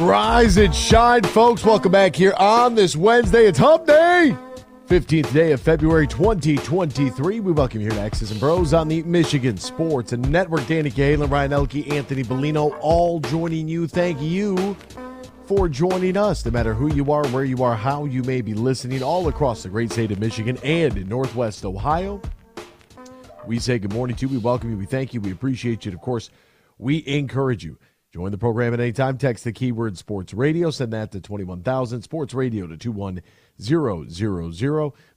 Rise and shine, folks. Welcome back here on this Wednesday. It's Hump Day, 15th day of February 2023. We welcome you here to X's and Bros on the Michigan Sports and Network. Danny Cahalan, Ryan Elke, Anthony Bellino, all joining you. Thank you for joining us, no matter who you are, where you are, how you may be listening, all across the great state of Michigan and in Northwest Ohio. We say good morning to you. We welcome you. We thank you. We appreciate you. And of course, we encourage you Join the program at any time. Text the keyword sports radio. Send that to 21,000. Sports radio to 21000.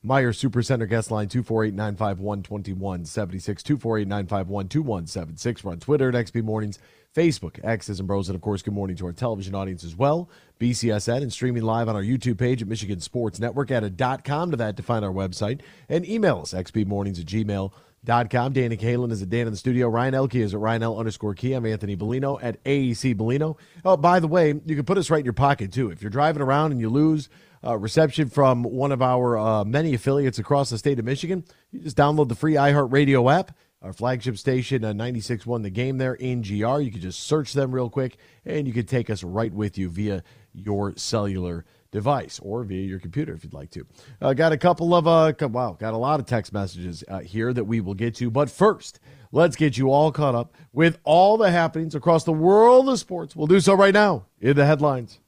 Meijer Supercenter guest line 248 951 2176. 248 951 2176. We're on Twitter at XB Mornings, Facebook, X's and Bros. And of course, good morning to our television audience as well. BCSN and streaming live on our YouTube page at Michigan Sports Network. Add a dot com to that to find our website. And email us, xbmornings at gmail.com com. Danny Cahalan is at Dan in the studio. Ryan Elke is at Ryan L underscore Key. I'm Anthony Bellino at AEC Bellino. Oh, by the way, you can put us right in your pocket too. If you're driving around and you lose uh, reception from one of our uh, many affiliates across the state of Michigan, you just download the free iHeartRadio app. Our flagship station, uh, 96.1 The Game there in GR. You can just search them real quick, and you can take us right with you via your cellular device or via your computer if you'd like to. Uh, got a couple of, uh, wow, got a lot of text messages uh, here that we will get to. But first, let's get you all caught up with all the happenings across the world of sports. We'll do so right now in the headlines.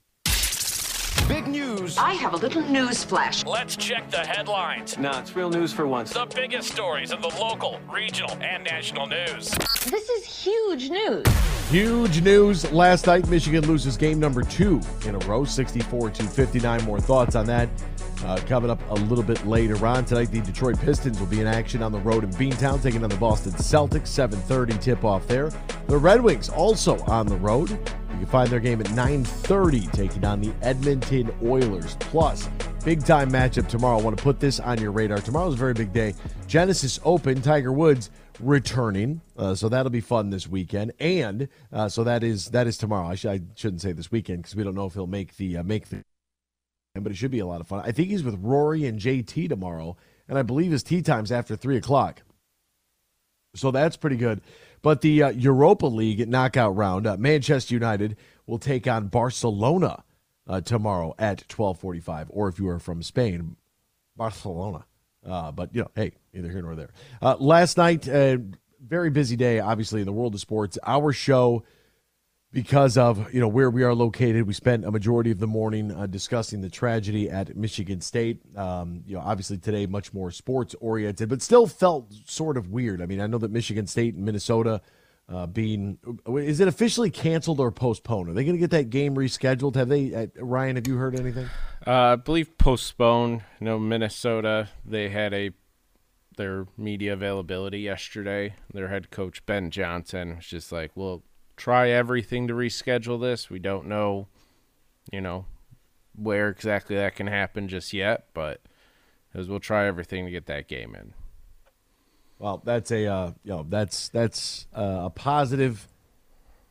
Big news. I have a little news flash. Let's check the headlines. Nah, it's real news for once. The biggest stories in the local, regional, and national news. This is huge news. Huge news. Last night, Michigan loses game number two in a row, 64 to 59. More thoughts on that uh, coming up a little bit later on. Tonight, the Detroit Pistons will be in action on the road in Beantown, taking on the Boston Celtics. 7.30 tip-off there. The Red Wings also on the road you can find their game at 9:30, taking on the Edmonton Oilers. Plus, big time matchup tomorrow. I want to put this on your radar. Tomorrow's a very big day. Genesis Open. Tiger Woods returning, uh, so that'll be fun this weekend. And uh, so that is that is tomorrow. I, sh- I shouldn't say this weekend because we don't know if he'll make the uh, make the. But it should be a lot of fun. I think he's with Rory and JT tomorrow, and I believe his tee time's after three o'clock. So that's pretty good. But the uh, Europa League knockout round, uh, Manchester United will take on Barcelona uh, tomorrow at 12:45. Or if you are from Spain, Barcelona. Uh, but you know, hey, neither here nor there. Uh, last night, uh, very busy day, obviously in the world of sports. Our show because of you know where we are located. We spent a majority of the morning uh, discussing the tragedy at Michigan State. Um, you know, obviously today much more sports oriented, but still felt sort of weird. I mean, I know that Michigan State and Minnesota uh, being is it officially canceled or postponed? Are they going to get that game rescheduled? Have they, uh, Ryan? Have you heard anything? Uh, I believe postponed. Know, Minnesota they had a their media availability yesterday. Their head coach Ben Johnson was just like, "Well, try everything to reschedule this. We don't know, you know, where exactly that can happen just yet, but as we'll try everything to get that game in. Well, that's a uh, you know that's that's uh, a positive,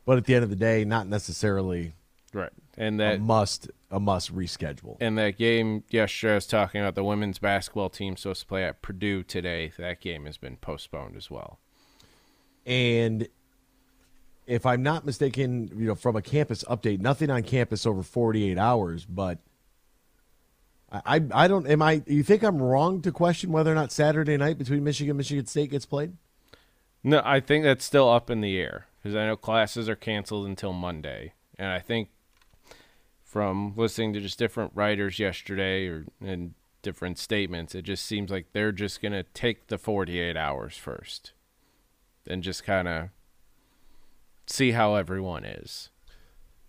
but at the end of the day, not necessarily right. And that a must a must reschedule. And that game yesterday, I was talking about the women's basketball team supposed to play at Purdue today. That game has been postponed as well. And if I'm not mistaken, you know, from a campus update, nothing on campus over 48 hours, but I, I, I don't, am I, you think I'm wrong to question whether or not Saturday night between Michigan and Michigan State gets played? No, I think that's still up in the air because I know classes are canceled until Monday. And I think from listening to just different writers yesterday or and different statements, it just seems like they're just going to take the 48 hours first and just kind of see how everyone is.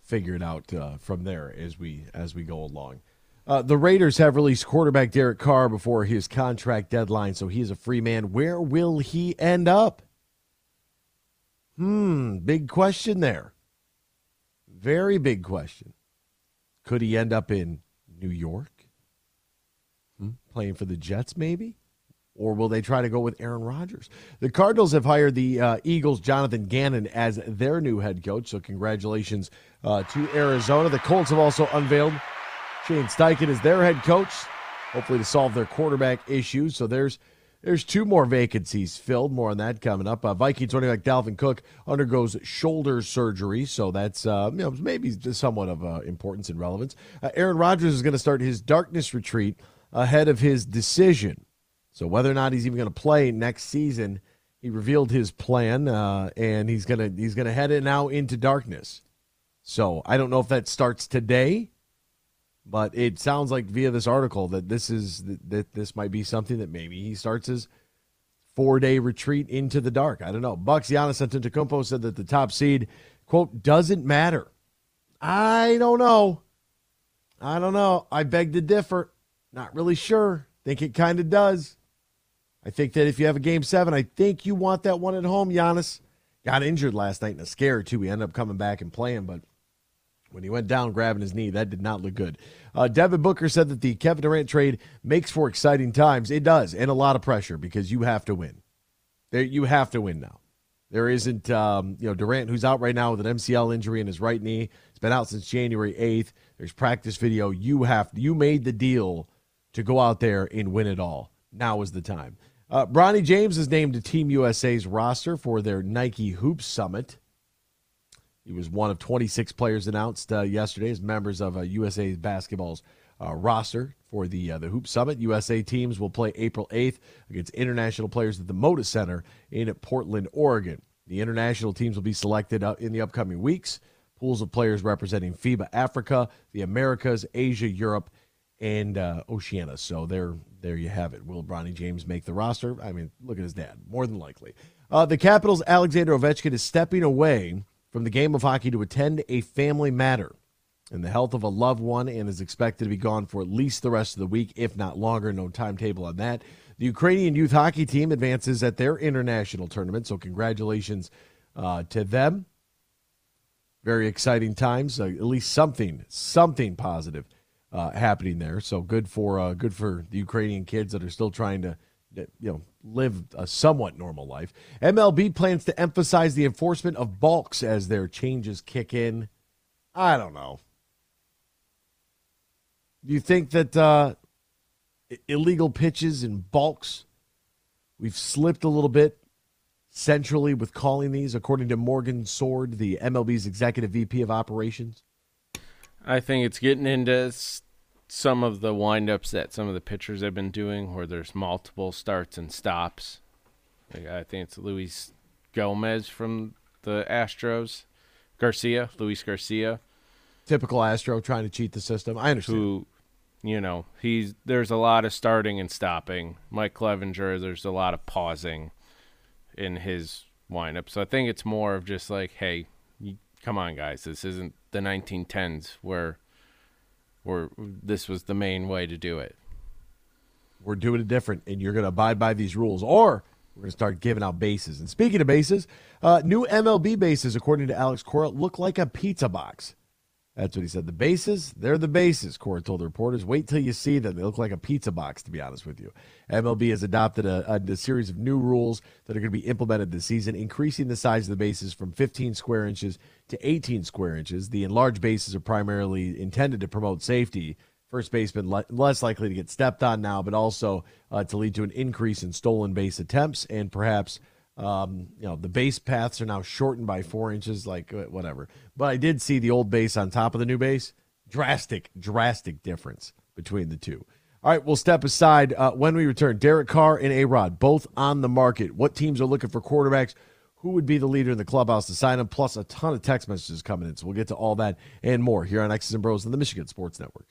Figure it out uh, from there as we as we go along. Uh, the Raiders have released quarterback Derek Carr before his contract deadline, so he's a free man. Where will he end up? Hmm, big question there. Very big question. Could he end up in New York? Hmm, playing for the Jets, maybe? Or will they try to go with Aaron Rodgers? The Cardinals have hired the uh, Eagles' Jonathan Gannon as their new head coach, so congratulations uh, to Arizona. The Colts have also unveiled Shane Steichen as their head coach, hopefully to solve their quarterback issues. So there's There's two more vacancies filled. More on that coming up. Uh, Vikings running back Dalvin Cook undergoes shoulder surgery, so that's uh, you know maybe somewhat of uh, importance and relevance. Uh, Aaron Rodgers is going to start his darkness retreat ahead of his decision. So whether or not he's even going to play next season, he revealed his plan, uh, and he's gonna he's gonna head it now into darkness. So I don't know if that starts today but it sounds like via this article that this is that this might be something that maybe he starts his four day retreat into the dark. I don't know. Bucks Giannis Antetokounmpo said that the top seed quote doesn't matter. I don't know. I don't know. I beg to differ. Not really sure. Think it kind of does. I think that if you have a game seven, I think you want that one at home. Giannis got injured last night in a scare too. He ended up coming back and playing, but when he went down grabbing his knee. That did not look good. Uh, Devin Booker said that the Kevin Durant trade makes for exciting times. It does, and a lot of pressure because you have to win. There, you have to win now. There isn't, um, you know, Durant who's out right now with an MCL injury in his right knee. It's been out since January eighth. There's practice video. You have, you made the deal to go out there and win it all. Now is the time. Uh, Bronny James is named to Team USA's roster for their Nike Hoop Summit. He was one of 26 players announced uh, yesterday as members of uh, USA basketball's uh, roster for the uh, the Hoop Summit. USA teams will play April 8th against international players at the Moda Center in Portland, Oregon. The international teams will be selected uh, in the upcoming weeks. Pools of players representing FIBA Africa, the Americas, Asia, Europe, and uh, Oceania. So there, there you have it. Will Bronny James make the roster? I mean, look at his dad. More than likely. Uh, the Capitals' Alexander Ovechkin is stepping away from the game of hockey to attend a family matter and the health of a loved one and is expected to be gone for at least the rest of the week, if not longer. No timetable on that. The Ukrainian youth hockey team advances at their international tournament, so congratulations uh, to them. Very exciting times. Uh, at least something, something positive uh, happening there. So good for uh, good for the Ukrainian kids that are still trying to you know live a somewhat normal life. MLB plans to emphasize the enforcement of balks as their changes kick in. I don't know. Do you think that uh, illegal pitches and balks, we've slipped a little bit centrally with calling these, according to Morgan Sword, the MLB's executive VP of operations? I think it's getting into some of the windups that some of the pitchers have been doing, where there's multiple starts and stops. Like I think it's Luis Gomez from the Astros, Garcia, Luis Garcia. Typical Astro trying to cheat the system. I understand. Who, you know, he's there's a lot of starting and stopping. Mike Clevinger, there's a lot of pausing in his windup. So I think it's more of just like, hey, come on, guys, this isn't the 1910s where or this was the main way to do it. We're doing it different, and you're going to abide by these rules, or we're going to start giving out bases. And speaking of bases, uh, new MLB bases, according to Alex Cora, look like a pizza box. That's what he said. The bases, they're the bases, Cora told the reporters. Wait till you see them. They look like a pizza box, to be honest with you. MLB has adopted a, a, a series of new rules that are going to be implemented this season, increasing the size of the bases from 15 square inches to 18 square inches. The enlarged bases are primarily intended to promote safety. First baseman le- less likely to get stepped on now, but also uh, to lead to an increase in stolen base attempts and perhaps – um, you know, the base paths are now shortened by four inches, like uh, whatever. But I did see the old base on top of the new base. Drastic, drastic difference between the two. All right, we'll step aside uh, when we return. Derek Carr and A Rod, both on the market. What teams are looking for quarterbacks? Who would be the leader in the clubhouse to sign them? Plus, a ton of text messages coming in. So we'll get to all that and more here on X's and Bros on the Michigan Sports Network.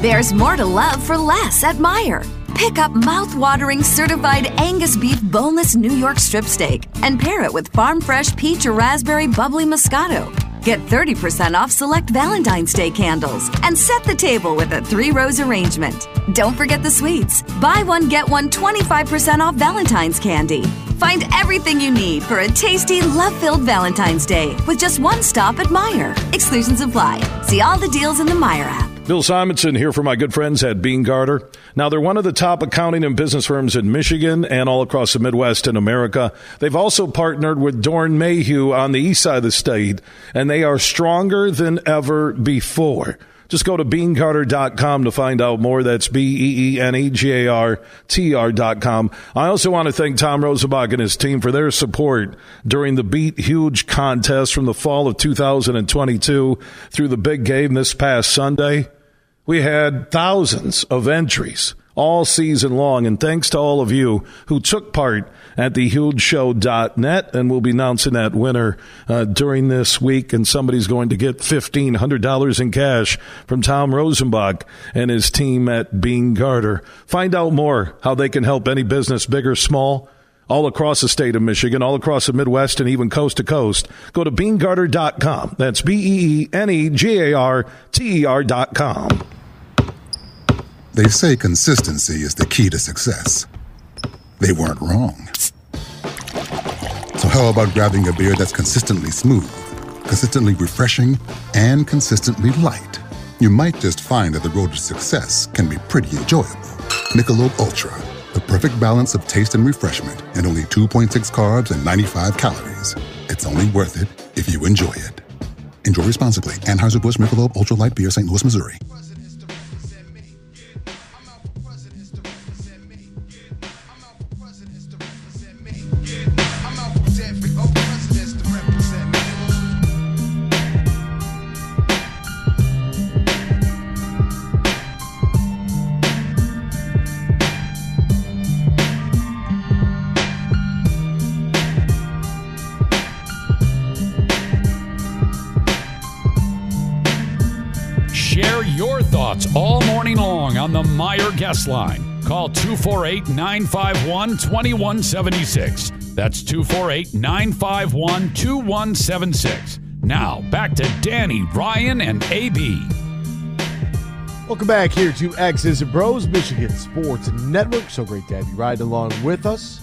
There's more to love for less at Meijer. Pick up mouth-watering certified Angus beef boneless New York strip steak and pair it with farm fresh peach or raspberry bubbly Moscato. Get 30% off select Valentine's Day candles and set the table with a three rose arrangement. Don't forget the sweets. Buy one, get one 25% off Valentine's candy. Find everything you need for a tasty, love filled Valentine's Day with just one stop at Meijer. Exclusions apply. See all the deals in the Meijer app. Bill Simonson here for my good friends at Beene Garter. Now, they're one of the top accounting and business firms in Michigan and all across the Midwest and America. They've also partnered with Doeren Mayhew on the east side of the state, and they are stronger than ever before. Just go to beenegarter.com to find out more. That's B E E N E G A R T R.com. I also want to thank Tom Rosenbach and his team for their support during the Beat Huge contest from the fall of 2022 through the big game this past Sunday. We had thousands of entries all season long. And thanks to all of you who took part at thehugeshow.net. And we'll be announcing that winner uh, during this week. And somebody's going to get $1,500 in cash from Tom Rosenbach and his team at Beene Garter. Find out more how they can help any business, big or small all across the state of Michigan, all across the Midwest, and even coast to coast. Go to beenegarter.com. That's B E E N E G A R T E R.com. They say consistency is the key to success. They weren't wrong. So, how about grabbing a beer that's consistently smooth, consistently refreshing, and consistently light? You might just find that the road to success can be pretty enjoyable. Michelob Ultra, the perfect balance of taste and refreshment, and only 2.6 carbs and 95 calories. It's only worth it if you enjoy it. Enjoy responsibly. Anheuser-Busch Michelob Ultra Light Beer, St. Louis, Missouri. Meijer guest line. Call 248 951 2176. That's 248 951 2176. Now, back to Danny, Ryan, and AB. Welcome back here to X's and Bros, Michigan Sports Network. So great to have you ride along with us.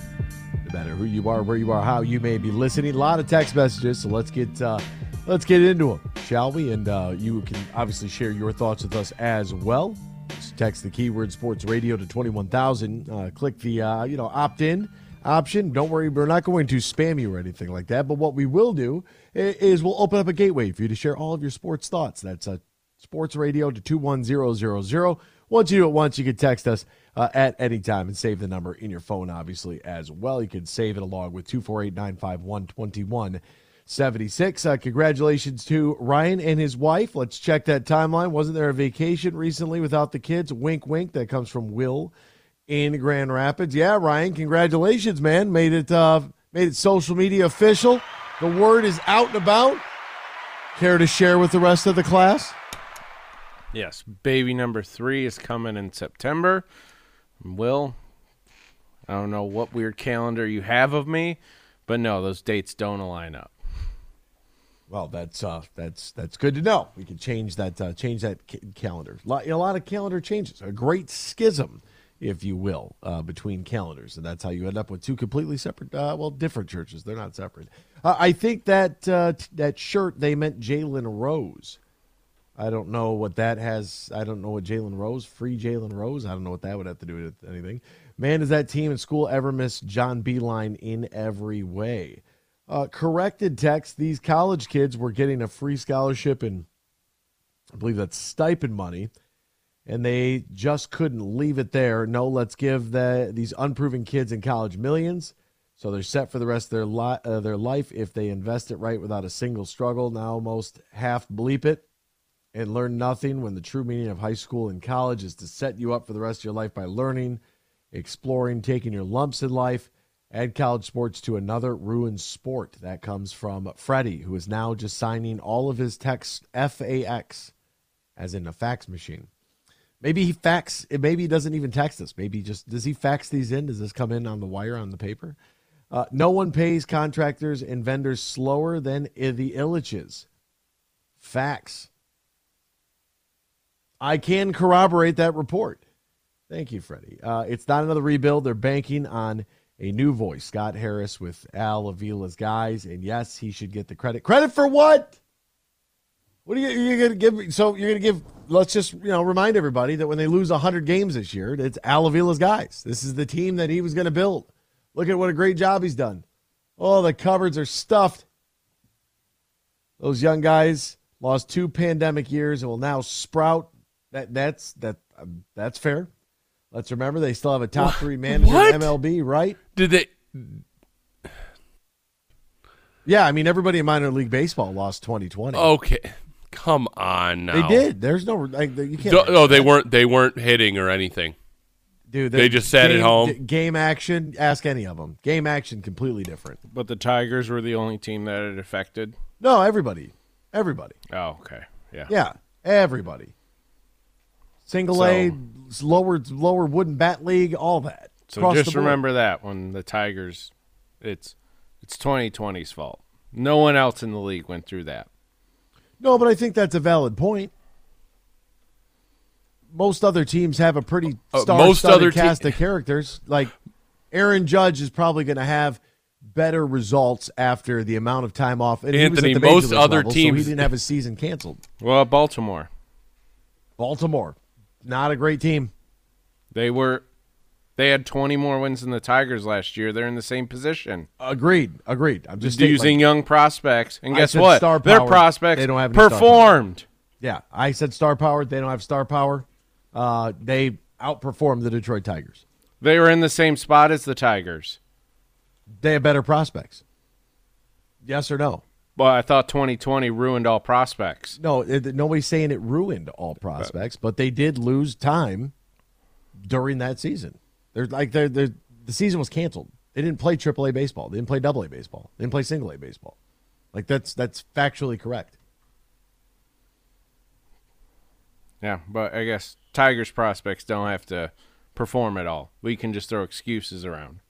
No matter who you are, where you are, how you may be listening. A lot of text messages, so let's get uh, let's get into them, shall we? And uh, you can obviously share your thoughts with us as well. Text the keyword Sports Radio to twenty one thousand. Uh, click the uh, you know opt in option. Don't worry, we're not going to spam you or anything like that. But what we will do is we'll open up a gateway for you to share all of your sports thoughts. That's a sports radio to 21000. Once you do it once, you can text us uh, at any time and save the number in your phone, obviously, as well. You can save it along with 248 951 2176. Uh, congratulations to Ryan and his wife. Let's check that timeline. Wasn't there a vacation recently without the kids? Wink, wink. That comes from Will in Grand Rapids. Yeah, Ryan, congratulations, man. Made it uh, made it social media official. The word is out and about. Care to share with the rest of the class? Yes, baby number three is coming in September. Will, I don't know what weird calendar you have of me, but no, those dates don't align up. Well, that's uh, that's that's good to know. We can change that uh, change that ca- calendar. A lot, a lot of calendar changes. A great schism, if you will, uh, between calendars, and that's how you end up with two completely separate, uh, well, different churches. They're not separate. Uh, I think that uh, t- that shirt they meant Jalen Rose. I don't know what that has. I don't know what Jalen Rose, free Jalen Rose. I don't know what that would have to do with anything. Man, does that team in school ever miss John Beilein in every way? Uh, corrected text: These college kids were getting a free scholarship and I believe that's stipend money, and they just couldn't leave it there. No, let's give the these unproven kids in college millions, so they're set for the rest of their li- uh, their life if they invest it right without a single struggle. Now most half bleep it and learn nothing when the true meaning of high school and college is to set you up for the rest of your life by learning, exploring, taking your lumps in life. Add college sports to another ruined sport. That comes from Freddie, who is now just signing all of his text FAX, as in a fax machine. Maybe he fax. Maybe he doesn't even text us. Maybe just does he fax these in? Does this come in on the wire on the paper? Uh, no one pays contractors and vendors slower than the Ilitches. Facts. I can corroborate that report. Thank you, Freddie. Uh, it's not another rebuild. They're banking on a new voice, Scott Harris with Al Avila's guys, and yes, he should get the credit. Credit for what? What are you you're going to give? me- So you're going to give? Let's just you know remind everybody that when they lose hundred games this year, it's Al Avila's guys. This is the team that he was going to build. Look at what a great job he's done. Oh, the cupboards are stuffed. Those young guys lost two pandemic years and will now sprout. That that's that that's fair. Let's remember they still have a top three manager What? in MLB, right? Did they? Yeah, I mean everybody in minor league baseball lost 2020. Okay, come on now. They did. There's no like you can't. Do- oh, they weren't. They weren't hitting or anything. Dude, they just sat at home? Game action. Ask any of them. Game action completely different. But the Tigers were the only team that it affected. No, everybody, everybody. Oh, okay. Yeah. Yeah, everybody. Single A, lower lower wooden bat league, all that. So just remember that when the Tigers, it's it's 2020's fault. No one else in the league went through that. No, but I think that's a valid point. Most other teams have a pretty Uh, star most other te- cast of characters. Like Aaron Judge is probably going to have better results after the amount of time off. And he was Anthony, at the major most other level, so teams- he didn't have his season canceled. Well, Baltimore, Baltimore, not a great team. they were they had 20 more wins than the Tigers last year. They're in the same position. Agreed. Agreed. I'm just Just using like, young prospects, and guess what? star power, Their prospects They don't have any star power. performed. Yeah, I said star power. They don't have star power. Uh, they outperformed the Detroit Tigers. They were in the same spot as the Tigers. They have better prospects. Yes or no? But I thought 2020 ruined all prospects. No, it, nobody's saying it ruined all prospects, but they did lose time during that season. They're like they're, they're, the season was canceled. They didn't play AAA baseball. They didn't play AA baseball. They didn't play single A baseball. Like that's that's factually correct. Yeah, but I guess Tigers prospects don't have to perform at all. We can just throw excuses around.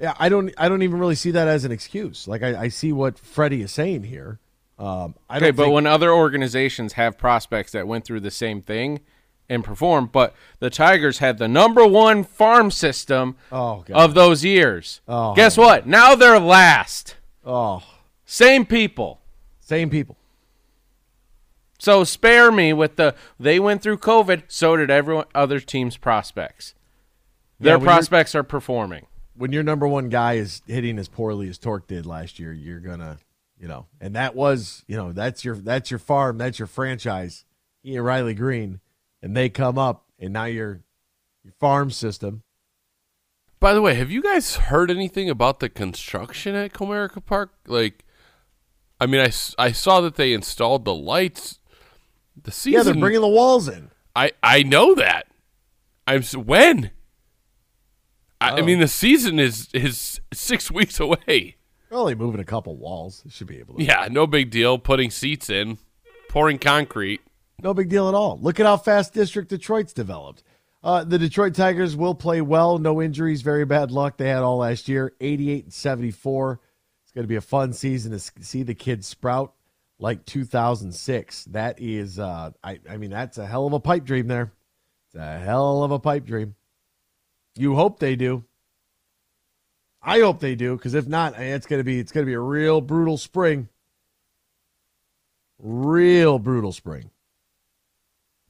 Yeah, I don't I don't even really see that as an excuse. Like I, I see what Freddie is saying here. Um, I Okay, but think- when other organizations have prospects that went through the same thing and performed, but the Tigers had the number one farm system Oh, of those years. Oh. Guess what? Now they're last. oh Same people. same people. So spare me with the they went through COVID, so did everyone other teams' prospects. Their you're- prospects are performing. When your number one guy is hitting as poorly as Tork did last year, you're gonna, you know, and that was, you know, that's your that's your farm, that's your franchise, he and Riley Greene, and they come up, and now your your farm system. By the way, have you guys heard anything about the construction at Comerica Park? Like, I mean, I, I saw that they installed the lights. The season. Yeah, they're bringing the walls in. I I know that. I'm when. I, I Oh. mean, the season is is six weeks away. Only moving a couple walls. Should be able to. Yeah, no big deal. Putting seats in, pouring concrete. No big deal at all. Look at how fast District Detroit's developed. Uh, the Detroit Tigers will play well. No injuries, very bad luck they had all last year. 88 and 74. It's going to be a fun season to see the kids sprout like 2006. That is, uh, I, I mean, that's a hell of a pipe dream there. It's a hell of a pipe dream. You hope they do. I hope they do, because if not, eh, it's gonna be it's gonna be a real brutal spring. Real brutal spring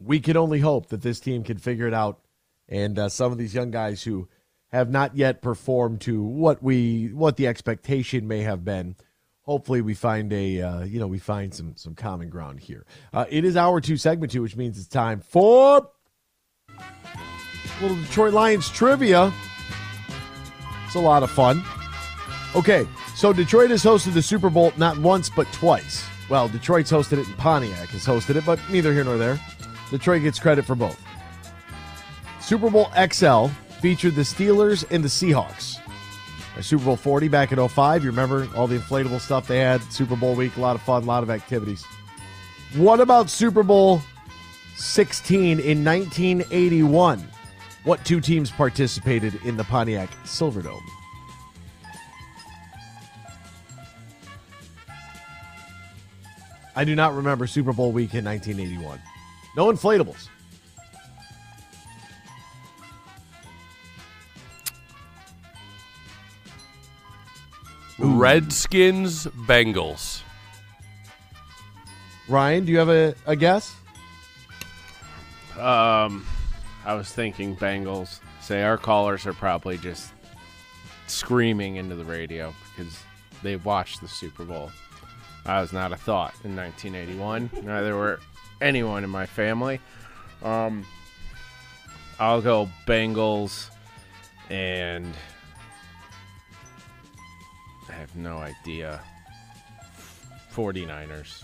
we can only hope that this team can figure it out and uh, some of these young guys who have not yet performed to what we what the expectation may have been hopefully we find a uh, you know we find some some common ground here uh, it is hour two segment two which means it's time for little detroit lions trivia it's a lot of fun okay so detroit has hosted the super bowl not once but twice well detroit's hosted it and pontiac has hosted it but neither here nor there Detroit gets credit for both. Super Bowl XL featured the Steelers and the Seahawks. Super Bowl 40 back in 05. You remember all the inflatable stuff they had? Super Bowl week, a lot of fun, a lot of activities. What about Super Bowl 16 in 1981? What two teams participated in the Pontiac Silverdome? I do not remember Super Bowl week in 1981. No inflatables. Redskins, Bengals. Ryan, do you have a, a guess? Um, I was thinking Bengals. Say our callers are probably just screaming into the radio because they watched the Super Bowl. I was not a thought in 1981. Neither were anyone in my family. Um, I'll go Bengals and I have no idea. 49ers.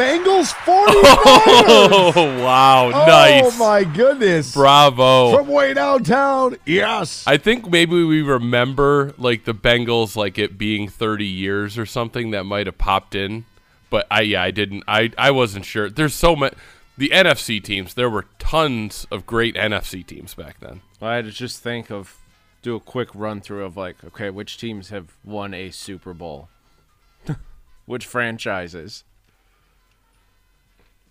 Bengals 49ers. Oh wow, oh, nice. Oh my goodness. Bravo. From way downtown. Yes. I think maybe we remember like the Bengals like it being 30 years or something that might have popped in. But I yeah, I didn't I I wasn't sure. There's so much the NFC teams, there were tons of great NFC teams back then. Well, I had to just think of do a quick run through of like, okay, which teams have won a Super Bowl? which franchises?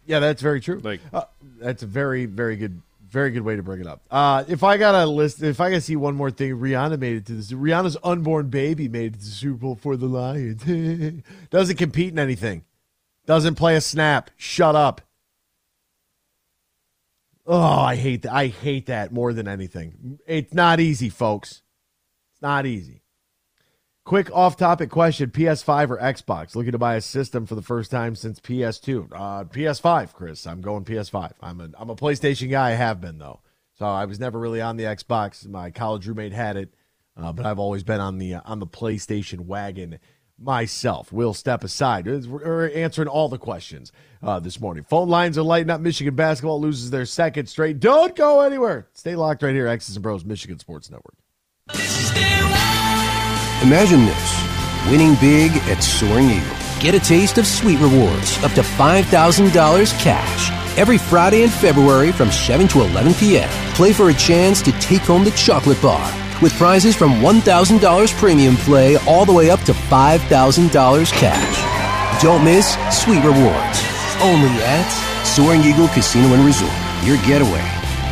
Yeah, that's very true. Like uh, that's a very, very good, very good way to bring it up. Uh, if I got a list, if I got to see one more thing, Rihanna made it to this. Rihanna's unborn baby made it to the Super Bowl for the Lions. Doesn't compete in anything. Doesn't play a snap. Shut up. Oh, I hate that. I hate that more than anything. It's not easy, folks. It's not easy. Quick off topic question PS5 or Xbox? Looking to buy a system for the first time since PS2. Uh, PS5, Chris. I'm going PS5. I'm a, I'm a PlayStation guy. I have been, though. So I was never really on the Xbox. My college roommate had it, uh, but I've always been on the uh, on the PlayStation wagon myself. We'll step aside. We're answering all the questions uh, this morning. Phone lines are lighting up. Michigan basketball loses their second straight. Don't go anywhere. Stay locked right here. X's and Bros, Michigan Sports Network. Imagine this winning big at Soaring Eagle. Get a taste of sweet rewards up to $5,000 cash. Every Friday in February from 7 to 11 p.m. Play for a chance to take home the chocolate bar with prizes from $1,000 premium play all the way up to $5,000 cash. Don't miss sweet rewards. Only at Soaring Eagle Casino and Resort. Your getaway.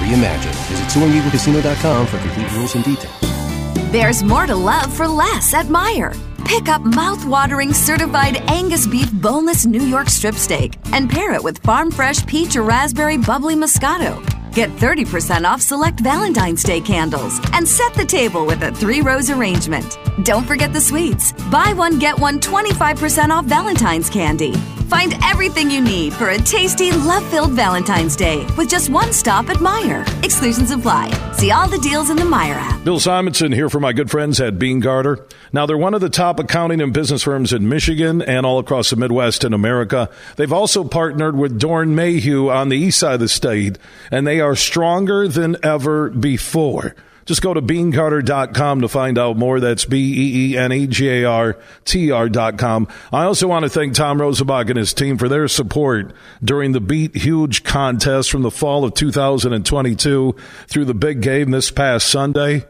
Reimagine. Visit SoaringEagleCasino.com for complete rules and details. There's more to love for less at Meijer. Pick up mouth-watering certified Angus beef boneless New York strip steak and pair it with farm fresh peach or raspberry bubbly Moscato. Get 30% off select Valentine's Day candles and set the table with a three rose arrangement. Don't forget the sweets. Buy one, get one 25% off Valentine's candy. Find everything you need for a tasty, love filled Valentine's Day with just one stop at Meijer. Exclusions apply. See all the deals in the Meijer app. Bill Simonson here for my good friends at Beene Garter. Now, they're one of the top accounting and business firms in Michigan and all across the Midwest and America. They've also partnered with Dorn Mayhew on the east side of the state, and they are stronger than ever before. Just go to beenegarter.com to find out more. That's B E E N E G A R T R.com. I also want to thank Tom Rosenbach and his team for their support during the Beat Huge contest from the fall of 2022 through the big game this past Sunday.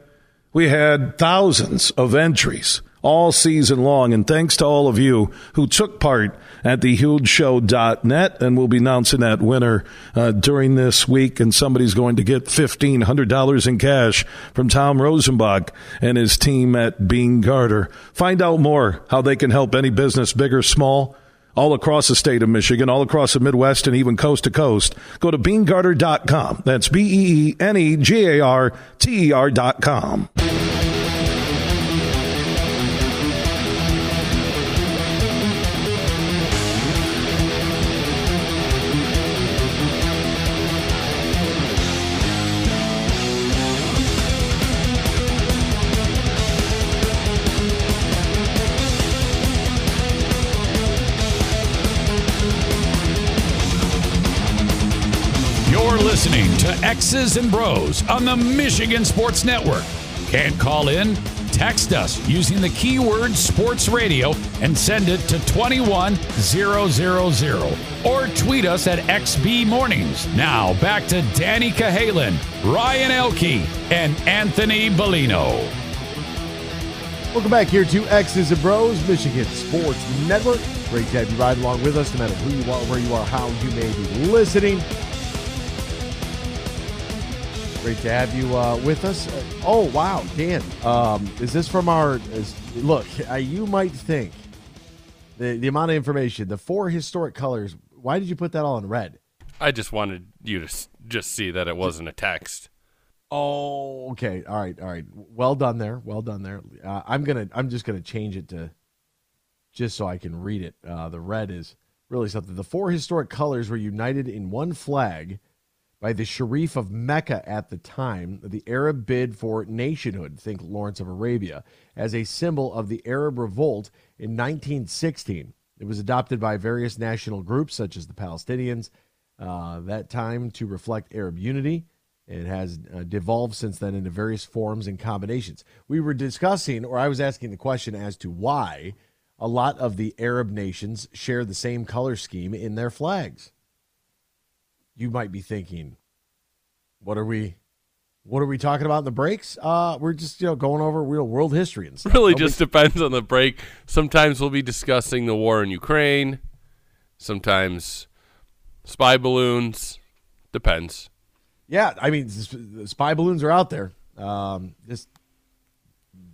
We had thousands of entries all season long. And thanks to all of you who took part at thehugeshow.net. And we'll be announcing that winner uh, during this week. And somebody's going to get $1,500 in cash from Tom Rosenbach and his team at Beene Garter. Find out more how they can help any business, big or small. All across the state of Michigan, all across the Midwest, and even coast to coast. Go to beenegarter.com. That's B E E N E G A R T E R.com. listening to X's and Bros on the Michigan Sports Network. Can't call in? Text us using the keyword sports radio and send it to 21000 or tweet us at XB Mornings. Now back to Danny Cahalan, Ryan Elke, and Anthony Bellino. Welcome back here to X's and Bros, Michigan Sports Network. Great to have you ride along with us, no matter who you are, where you are, how you may be listening. Great to have you uh, with us. Oh wow, Dan, um, is this from our? Is, look, uh, you might think the the amount of information, the four historic colors. Why did you put that all in red? I just wanted you to s- just see that it wasn't a text. Oh, okay. All right, all right. Well done there. Well done there. Uh, I'm gonna. I'm just gonna change it to just so I can read it. Uh, the red is really something. The four historic colors were united in one flag by the Sharif of Mecca at the time, the Arab bid for nationhood, think Lawrence of Arabia, as a symbol of the Arab revolt in 1916. It was adopted by various national groups, such as the Palestinians, uh, that time to reflect Arab unity. It has uh, devolved since then into various forms and combinations. We were discussing, or I was asking the question as to why a lot of the Arab nations share the same color scheme in their flags. You might be thinking, what are we what are we talking about in the breaks? Uh, we're just you know going over real world history and stuff. Really, Nobody- just depends on the break. Sometimes we'll be discussing the war in Ukraine. Sometimes spy balloons. Depends. Yeah, I mean, spy balloons are out there. Um, just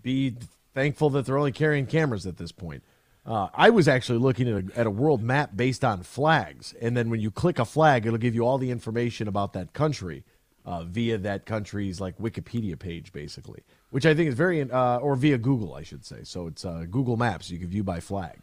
be thankful that they're only carrying cameras at this point. Uh, I was actually looking at a, at a world map based on flags, and then when you click a flag, it'll give you all the information about that country uh, via that country's like Wikipedia page, basically, which I think is very, uh, or via Google, I should say. So it's uh, Google Maps. You can view by flag.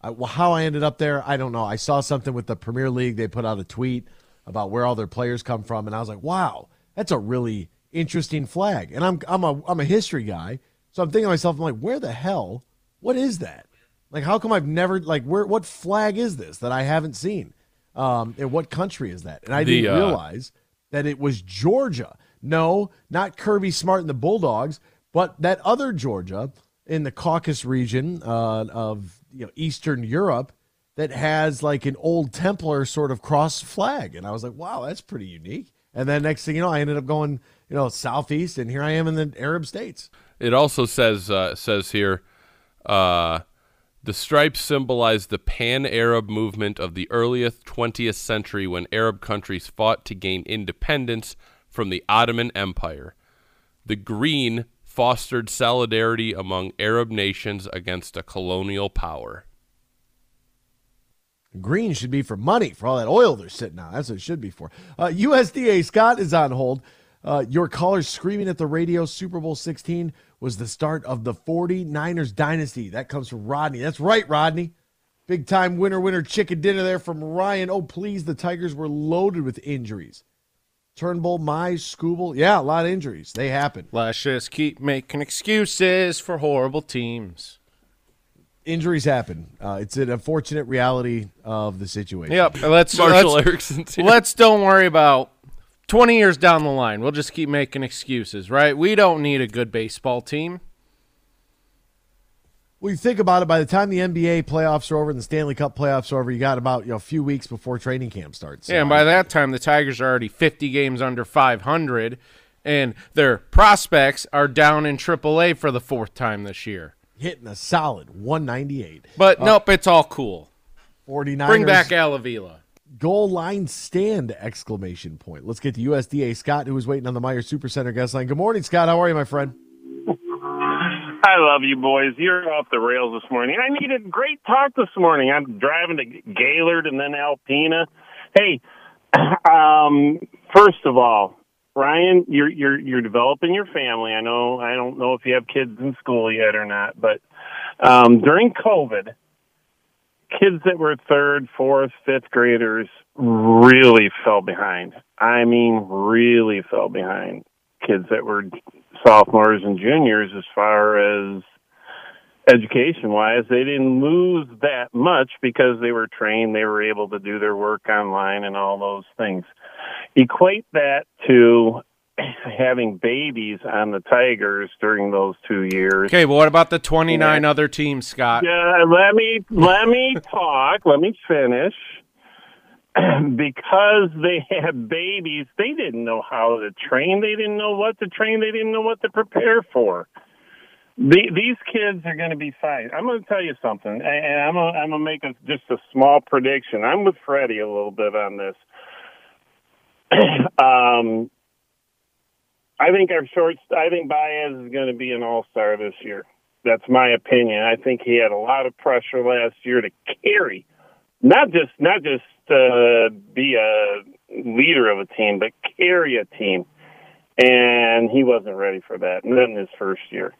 I, well, how I ended up there, I don't know. I saw something with the Premier League. They put out a tweet about where all their players come from, and I was like, wow, that's a really interesting flag. And I'm I'm a I'm a history guy, so I'm thinking to myself, I'm like, where the hell? What is that? Like, how come I've never like where? What flag is this that I haven't seen? Um, and what country is that? And I The, didn't uh, realize that it was Georgia. No, not Kirby Smart and the Bulldogs, but that other Georgia in the Caucasus region uh, of you know Eastern Europe that has like an old Templar sort of cross flag, and I was like, wow, that's pretty unique. And then next thing you know, I ended up going you know southeast, and here I am in the Arab states. It also says uh, says here, uh, the stripes symbolize the pan-Arab movement of the earliest 20th century when Arab countries fought to gain independence from the Ottoman Empire. The green fostered solidarity among Arab nations against a colonial power. Green should be for money for all that oil they're sitting on. That's what it should be for. Uh, USDA Scott is on hold. Uh, your caller screaming at the radio Super Bowl 16 was the start of the 49ers dynasty. That comes from Rodney. That's right, Rodney. Big time winner, winner chicken dinner there from Ryan. Oh, please. The Tigers were loaded with injuries. Turnbull, Mize, Skubal. Yeah, a lot of injuries. They happen. Let's just keep making excuses for horrible teams. Injuries happen. Uh, it's an unfortunate reality of the situation. Yep. Let's Marshall let's, Erickson's here. Let's don't worry about 20 years down the line. We'll just keep making excuses, right? We don't need a good baseball team. Well, you think about it. By the time the NBA playoffs are over and the Stanley Cup playoffs are over, you got about you know a few weeks before training camp starts. Yeah, and by that time, the Tigers are already 50 games under 500, and their prospects are down in AAA for the fourth time this year. hitting a solid 198. But Uh, nope, it's all cool. 49ers Bring back Al Avila. Goal line stand exclamation point. Let's get to USDA Scott, who is waiting on the Meijer Supercenter guest line. Good morning, Scott. How are you, my friend? I love you boys. You're off the rails this morning. I needed great talk this morning. I'm driving to Gaylord and then Alpena. Hey, um, first of all, Ryan, you're you're you're developing your family. I know I don't know if you have kids in school yet or not, but um, during COVID, kids that were third, fourth, fifth graders really fell behind. I mean, really fell behind. Kids that were sophomores and juniors, as far as education wise, they didn't lose that much because they were trained, they were able to do their work online and all those things. Equate that to having babies on the Tigers during those two years. Okay, what about the 29 other teams, Scott? Yeah, let me let me talk. Let me finish. because they had babies, they didn't know how to train. They didn't know what to train. They didn't know what to prepare for. The, these kids are going to be fine. I'm going to tell you something, and I'm going to, I'm going to make a, just a small prediction. I'm with Freddie a little bit on this. um, I think our short. I think Baez is going to be an All Star this year. That's my opinion. I think he had a lot of pressure last year to carry, not just not just uh, be a leader of a team, but carry a team. and he wasn't ready for that. And then his first year,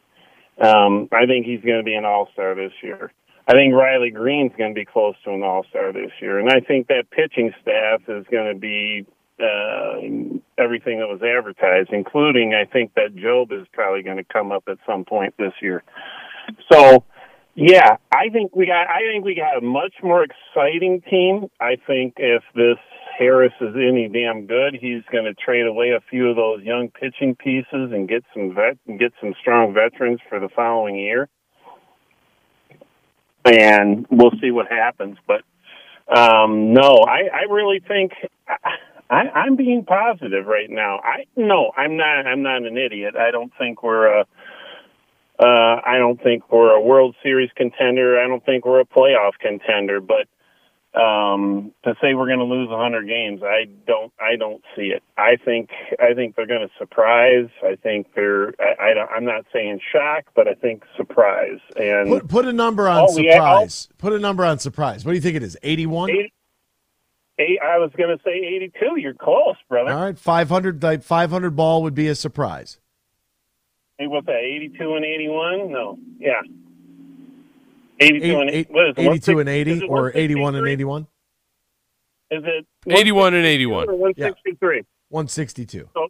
um, I think he's going to be an all star this year. I think Riley Greene's going to be close to an all star this year, and I think that pitching staff is going to be uh, everything that was advertised, including I think that Jobe is probably going to come up at some point this year. So, yeah, I think we got I think we got a much more exciting team. I think if this Harris is any damn good, he's going to trade away a few of those young pitching pieces and get some vet and get some strong veterans for the following year. And we'll see what happens, but um no, I I really think I, I'm being positive right now. I no, I'm not. I'm not an idiot. I don't think we're a. Uh, I don't think we're a World Series contender. I don't think we're a playoff contender. But um, to say we're going to lose 100 games, I don't. I don't see it. I think. I think they're going to surprise. I think they're. I, I don't, I'm not saying shock, but I think surprise. And Put, put a number on surprise. Put a number on surprise. What do you think it is? 81? Eight, I was going to say 82. You're close, brother. All right, 500 like 500 ball would be a surprise. Hey, what's that? 82 and 81? No. Yeah. 82 Eight- and eight- what is it, 82 and 80 or 81 and 81? Is it 81 and 81. or 163? 162. So,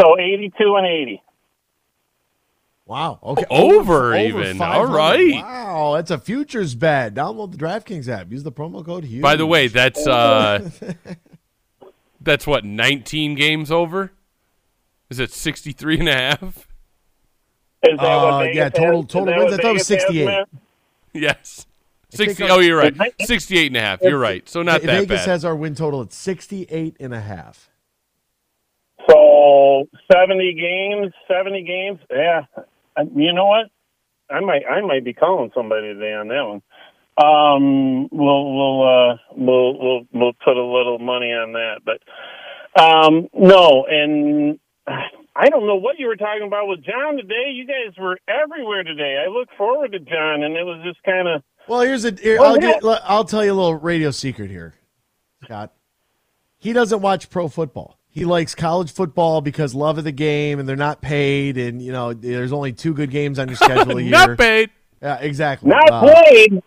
so 82 and 80. Wow. Okay. Over even. All right. Wow, that's a futures bet. Download the DraftKings app. Use the promo code HUGE. By the way, that's uh that's what 19 games over? Is it 63 and a half? Is that Uh, what yeah, total- total wins. I thought it was Vegas has, 68. Matt? Yes. I 60 Oh, you're right. Ve- 68 and a half. You're right. So not Ve- that Vegas bad. has our win total at 68 and a half. So 70 games, 70 games. Yeah. You know what? I might I might be calling somebody today on that one. Um we'll we'll uh we'll we'll we'll put a little money on that. But um no, and I don't know what you were talking about with John today. You guys were everywhere today. I look forward to John and it was just kind of Well, here's a. Here, I'll, get, I'll tell you a little radio secret here, Scott. He doesn't watch pro football. He likes college football because love of the game, and they're not paid, and you know there's only two good games on your schedule a year. not paid. Yeah, exactly. not Uh, played.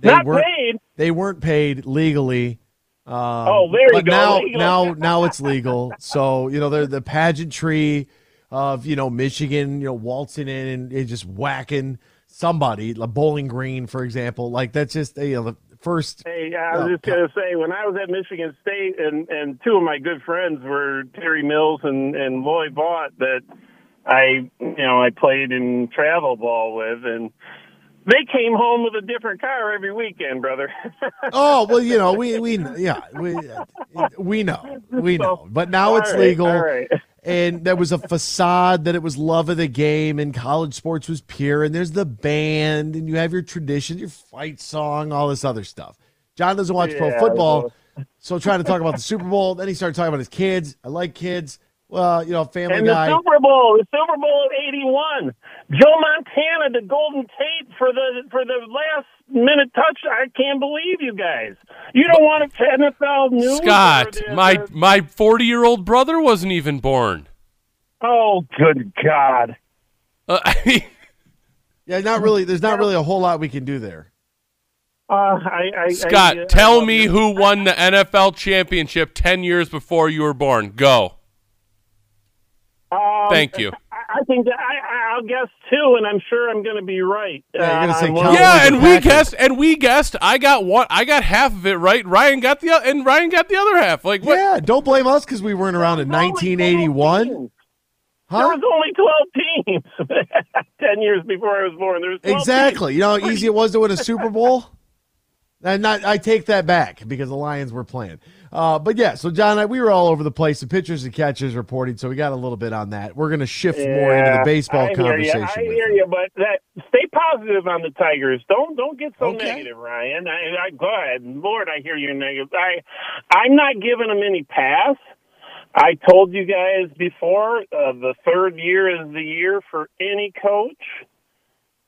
they Not weren't, paid. They weren't paid legally. Um, Oh, there you but go, Now, legal. now, now it's legal. So you know, they're the pageantry of you know Michigan, you know, waltzing in and, and just whacking somebody, like Bowling Green, for example. Like that's just you know the first. Hey, I was Oh, just gonna say when I was at Michigan State, and and two of my good friends were Terry Mills and and Loy Vaught that I you know I played in travel ball with, and they came home with a different car every weekend, brother. Oh well, you know we we yeah we we know we know, but now it's right, legal. right. And there was a facade that it was love of the game, and college sports was pure. And there's the band, and you have your tradition, your fight song, all this other stuff. John doesn't watch pro football, so trying to talk about the Super Bowl. Then he started talking about his kids. I like kids. Well, you know, Family and Guy. Super Bowl, the Super Bowl '81, Joe Montana, the Golden Tate for the for the last minute touch. I can't believe you guys. You don't want a NFL news. Scott, or the- my the- my 40-year-old brother wasn't even born. oh, good God. Uh, yeah, not really. There's not really a whole lot we can do there. Uh, I, I, Scott, I, I tell love me you. who won the NFL championship 10 years before you were born. Go. Um, Thank you. I, I think that I, I'll guess two, and I'm sure I'm going to be right. Yeah, you're gonna Uh, say well, Yeah, and and we guessed and we guessed. I got one I got half of it right. Ryan got the and Ryan got the other half. Like what? Yeah, don't blame us because we weren't around in There was only 1981. 12. Huh? There was only 12 teams 10 years before I was born. There was 12 Exactly. You know how easy it was to win a Super Bowl? And not, I take that back because the Lions were playing. Uh, but yeah, so John, I, we were all over the place. The pitchers and catchers reporting, so we got a little bit on that. We're going to shift more into the baseball I conversation. I hear you. you, but that, stay positive on the Tigers. Don't don't get so Okay. negative, Ryan. I, I go ahead, Lord. I hear you negative. I I'm not giving them any pass. I told you guys before uh, the third year is the year for any coach,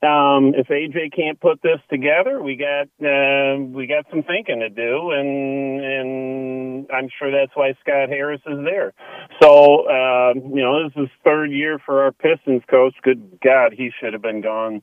um, if AJ can't put this together, we got uh, we got some thinking to do, and and I'm sure that's why Scott Harris is there. So uh, you know, this is third year for our Pistons coach. Good God, he should have been gone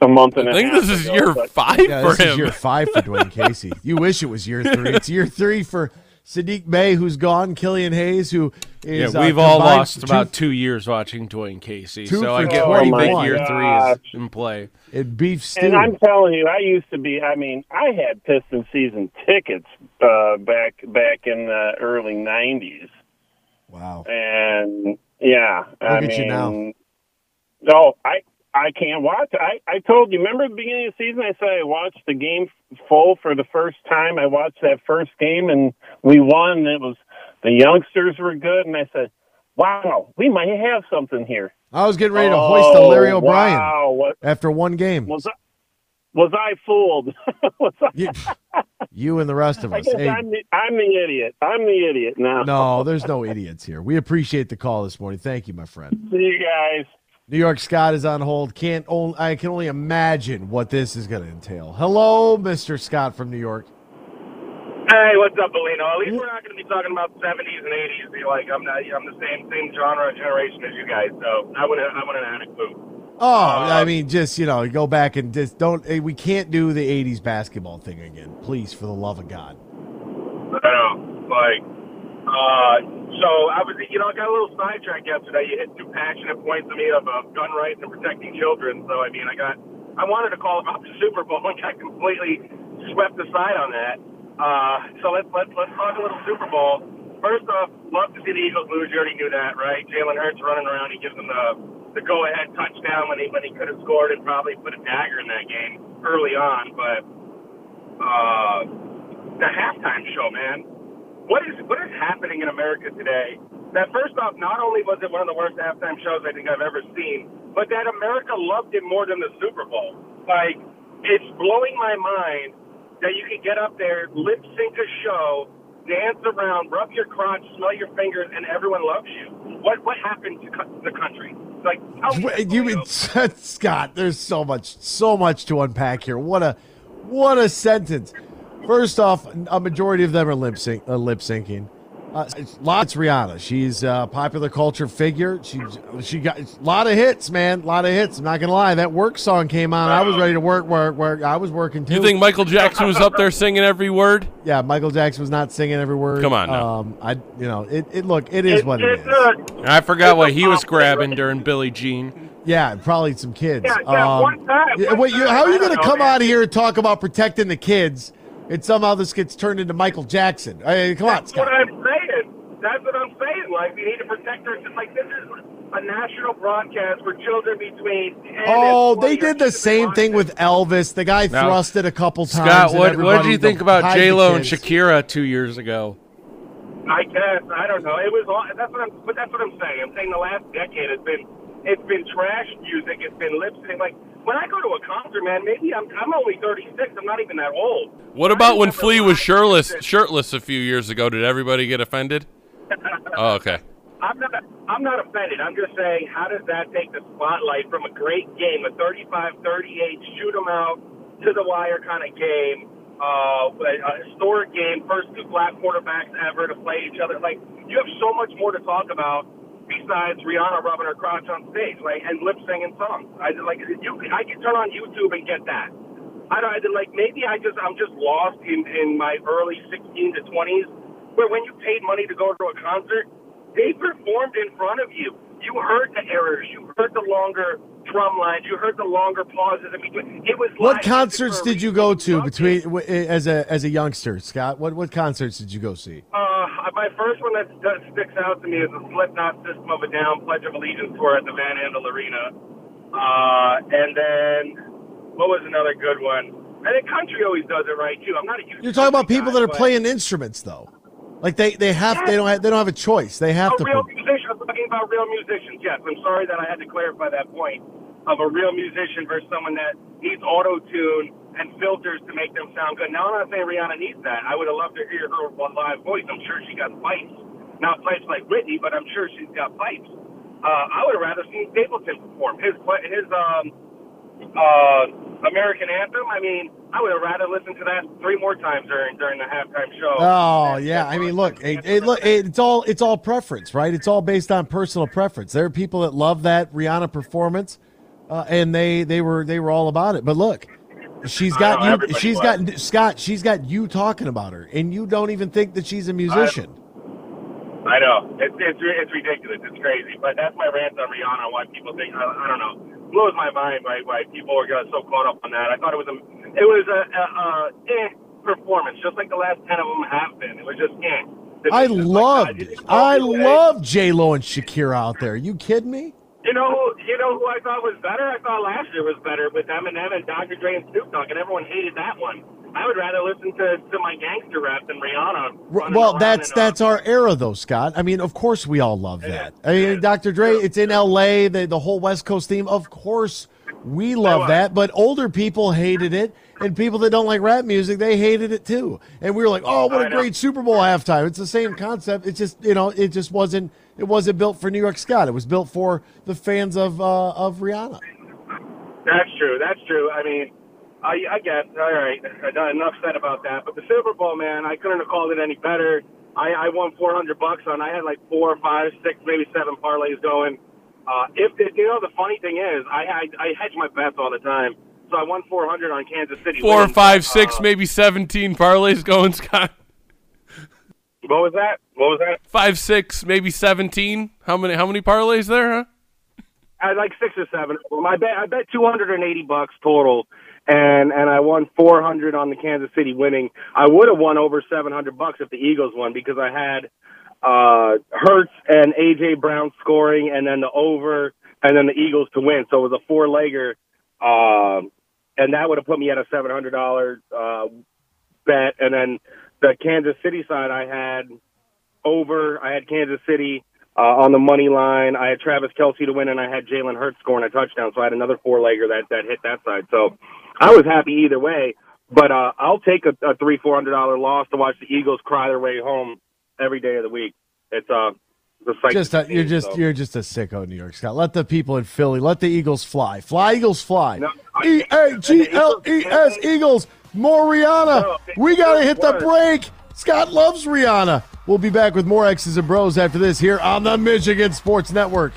a month and I a think half this is ago, year but- five Yeah, for this is him. year five for Dwayne Casey. You wish it was year three. It's year three for Saddiq Bey, who's gone. Killian Hayes, who Yeah, uh, we've all lost two- about two years watching Dwayne Casey, so I for get why you think 21. year three is in play. It beef stew. And I'm telling you, I used to be. I mean, I had Piston season tickets uh, back back in the early '90s, wow. and yeah, I Look at mean, you now. no, I I can't watch. I I told you. Remember the beginning of the season? I said I watched the game full for the first time. I watched that first game, and we won. And it was the youngsters were good, and I said, "Wow, we might have something here." I was getting ready to hoist a oh, Larry Oh, O'Brien Wow, what after one game. was I? Was I fooled? was I? You, you and the rest of us. Hey, I'm the I'm the idiot. I'm the idiot now. no, there's no idiots here. We appreciate the call this morning. Thank you, my friend. See you guys. New York Scott is on hold. Can't only, I can only imagine what this is going to entail. Hello, Mr. Scott from New York. Hey, what's up, Bolino? At least we're not going to be talking about seventies and eighties. Like I'm not, I'm the same same genre generation as you guys, so I wouldn't I wouldn't have a clue. Oh, uh, I mean, just you know, go back and just don't. We can't do the '80s basketball thing again, please, for the love of God. I don't know, like, uh, so I was, you know, I got a little sidetracked yesterday. You hit two passionate points to me of uh, gun rights and protecting children. So I mean, I got, I wanted to call about the Super Bowl and got completely swept aside on that. Uh, so let's let's let's talk a little Super Bowl. First off, love to see the Eagles lose. You already knew that, right? Jalen Hurts running around. He gives them the the go ahead touchdown when he when he could have scored and probably put a dagger in that game early on. But uh, the halftime show, man. What is what is happening in America today? That first off, not only was it one of the worst halftime shows I think I've ever seen, but that America loved it more than the Super Bowl. Like, it's blowing my mind that you can get up there, lip sync a show, dance around, rub your crotch, smell your fingers, and everyone loves you. What what happened to co- the country? Like, You, Scott, there's so much, so much to unpack here. What a, what a sentence. First off, a majority of them are lip sync, uh, lip syncing. Uh, lots Rihanna. She's a popular culture figure. She she got a lot of hits, man. A lot of hits. I'm not gonna lie. That work song came on. I was ready to work. Work. Work. I was working too. You think Michael Jackson was up there singing every word? Yeah, Michael Jackson was not singing every word. Come on now. Um, I, you know, it, it. Look, it is what it is. I forgot what he was grabbing during Billie Jean. Yeah, probably some kids. Yeah, yeah, Um, one time, one wait, you, how are you going to know, come man. out here and talk about protecting the kids, and somehow this gets turned into Michael Jackson? I mean, come on, That's Scott. what I'm saying. That's what I'm saying. Like, we need to protect our Like, this is a national broadcast for children between 10 Oh, and they did the same thing with Elvis. The guy Now, thrust it a couple times. Scott, what what did you think about hide J Lo and. Shakira two years ago? I guess I don't know. It was all. That's what I'm. But that's what I'm saying. I'm saying the last decade has been. It's been trash music. It's been lip sync. Like when I go to a concert, man. Maybe I'm. I'm only 36. I'm not even that old. What about when Flea was shirtless shirtless a few years ago? Did everybody get offended? Oh, okay. I'm not. I'm not offended. I'm just saying, how does that take the spotlight from a great game, a 35-38 shoot 'em out to the wire kind of game, uh, a a historic game, first two black quarterbacks ever to play each other? Like you have so much more to talk about besides Rihanna rubbing her crotch on stage, like and lip singing songs. I like you. I can turn on YouTube and get that. I don't I, like maybe I just I'm just lost in in my early 16 to 20s, where when you paid money to go to a concert, they performed in front of you. You heard the errors. You heard the longer drum lines. You heard the longer pauses in between. It was What concerts a did you go to between as a as a youngster, Scott? What what concerts did you go see? Uh, my first one that, that sticks out to me is the Slipknot System of a Down Pledge of Allegiance tour at the Van Andel Arena. Uh, and then what was another good one? I think country always does it right too. I'm not a huge You're talking about people that are playing instruments, though. Like they they have they don't have, they don't have a choice. They have a to. real musician. I'm talking about real musicians. Yes, I'm sorry that I had to clarify that point of a real musician versus someone that needs auto tune and filters to make them sound good. Now I'm not saying Rihanna needs that. I would have loved to hear her live voice. I'm sure she got pipes, not pipes like Whitney, but I'm sure she's got pipes. uh, I would have rather seen Stapleton perform his his um, uh, American anthem. I mean, I would have rather listened to that three more times during during the halftime show. Oh yeah, I mean, look, it, it, look, it's all it's all preference, right? It's all based on personal preference. There are people that love that Rihanna performance, uh, and they they were they were all about it. But look, she's got know, you. She's was. got Scott. She's got you talking about her, and you don't even think that she's a musician. I know it's it's it's ridiculous. It's crazy, but that's my rant on Rihanna. Why people think I, I don't know blows my mind why why people are got so caught up on that. I thought it was a it was a, a, a eh performance, just like the last ten of them have been. It was just eh. I loved, I loved J Lo and Shakira out there. you kidding me? You know, who- you know who I thought was better? I thought last year was better with Eminem and Dr. Dre and Snoop Dogg, and everyone hated that one. I would rather listen to, to my gangster rap than Rihanna. Well, that's uh, that's our era, though, Scott. I mean, of course we all love that. I mean, Dr. Dre, it's in L.A. The the whole West Coast theme. Of course, we love that. But older people hated it, and people that don't like rap music, they hated it too. And we were like, oh, what a great Super Bowl halftime. It's the same concept. It's just you know, it just wasn't it wasn't built for New York Scott. It was built for the fans of uh, of Rihanna. That's true. That's true. I mean, I, I guess. All right. Enough said about that. But the Super Bowl, man, I couldn't have called it any better. I, I won 400 bucks on. I had like four, five, six, maybe seven parlays going. Uh, if the, you know, the funny thing is, I, I I hedge my bets all the time. So I won 400 on Kansas City. Four, winning. five, six, Uh, maybe seventeen parlays going, Scott. What was that? What was that? Five, six, maybe seventeen. How many? How many parlays there? Huh? I had like six or seven. I bet I bet 280 bucks total, and and I won 400 on the Kansas City winning. I would have won over 700 bucks if the Eagles won because I had uh Hurts and AJ Brown scoring, and then the over, and then the Eagles to win. So it was a four legger, um, and that would have put me at a 700 dollar uh, bet. And then the Kansas City side, I had over. I had Kansas City uh, on the money line. I had Travis Kelce to win, and I had Jalen Hurts scoring a touchdown. So I had another four legger that that hit that side. So I was happy either way. But uh, I'll take a, a three four hundred dollar loss to watch the Eagles cry their way home every day of the week. It's uh, the sight. Just a, you're just so. you're just a sicko, New York Scott. Let the people in Philly, let the Eagles fly, fly Eagles fly. E A G L E S Eagles. More Rihanna. We gotta hit the break. Scott loves Rihanna. We'll be back with more X's and Bros after this here on the Michigan Sports Network.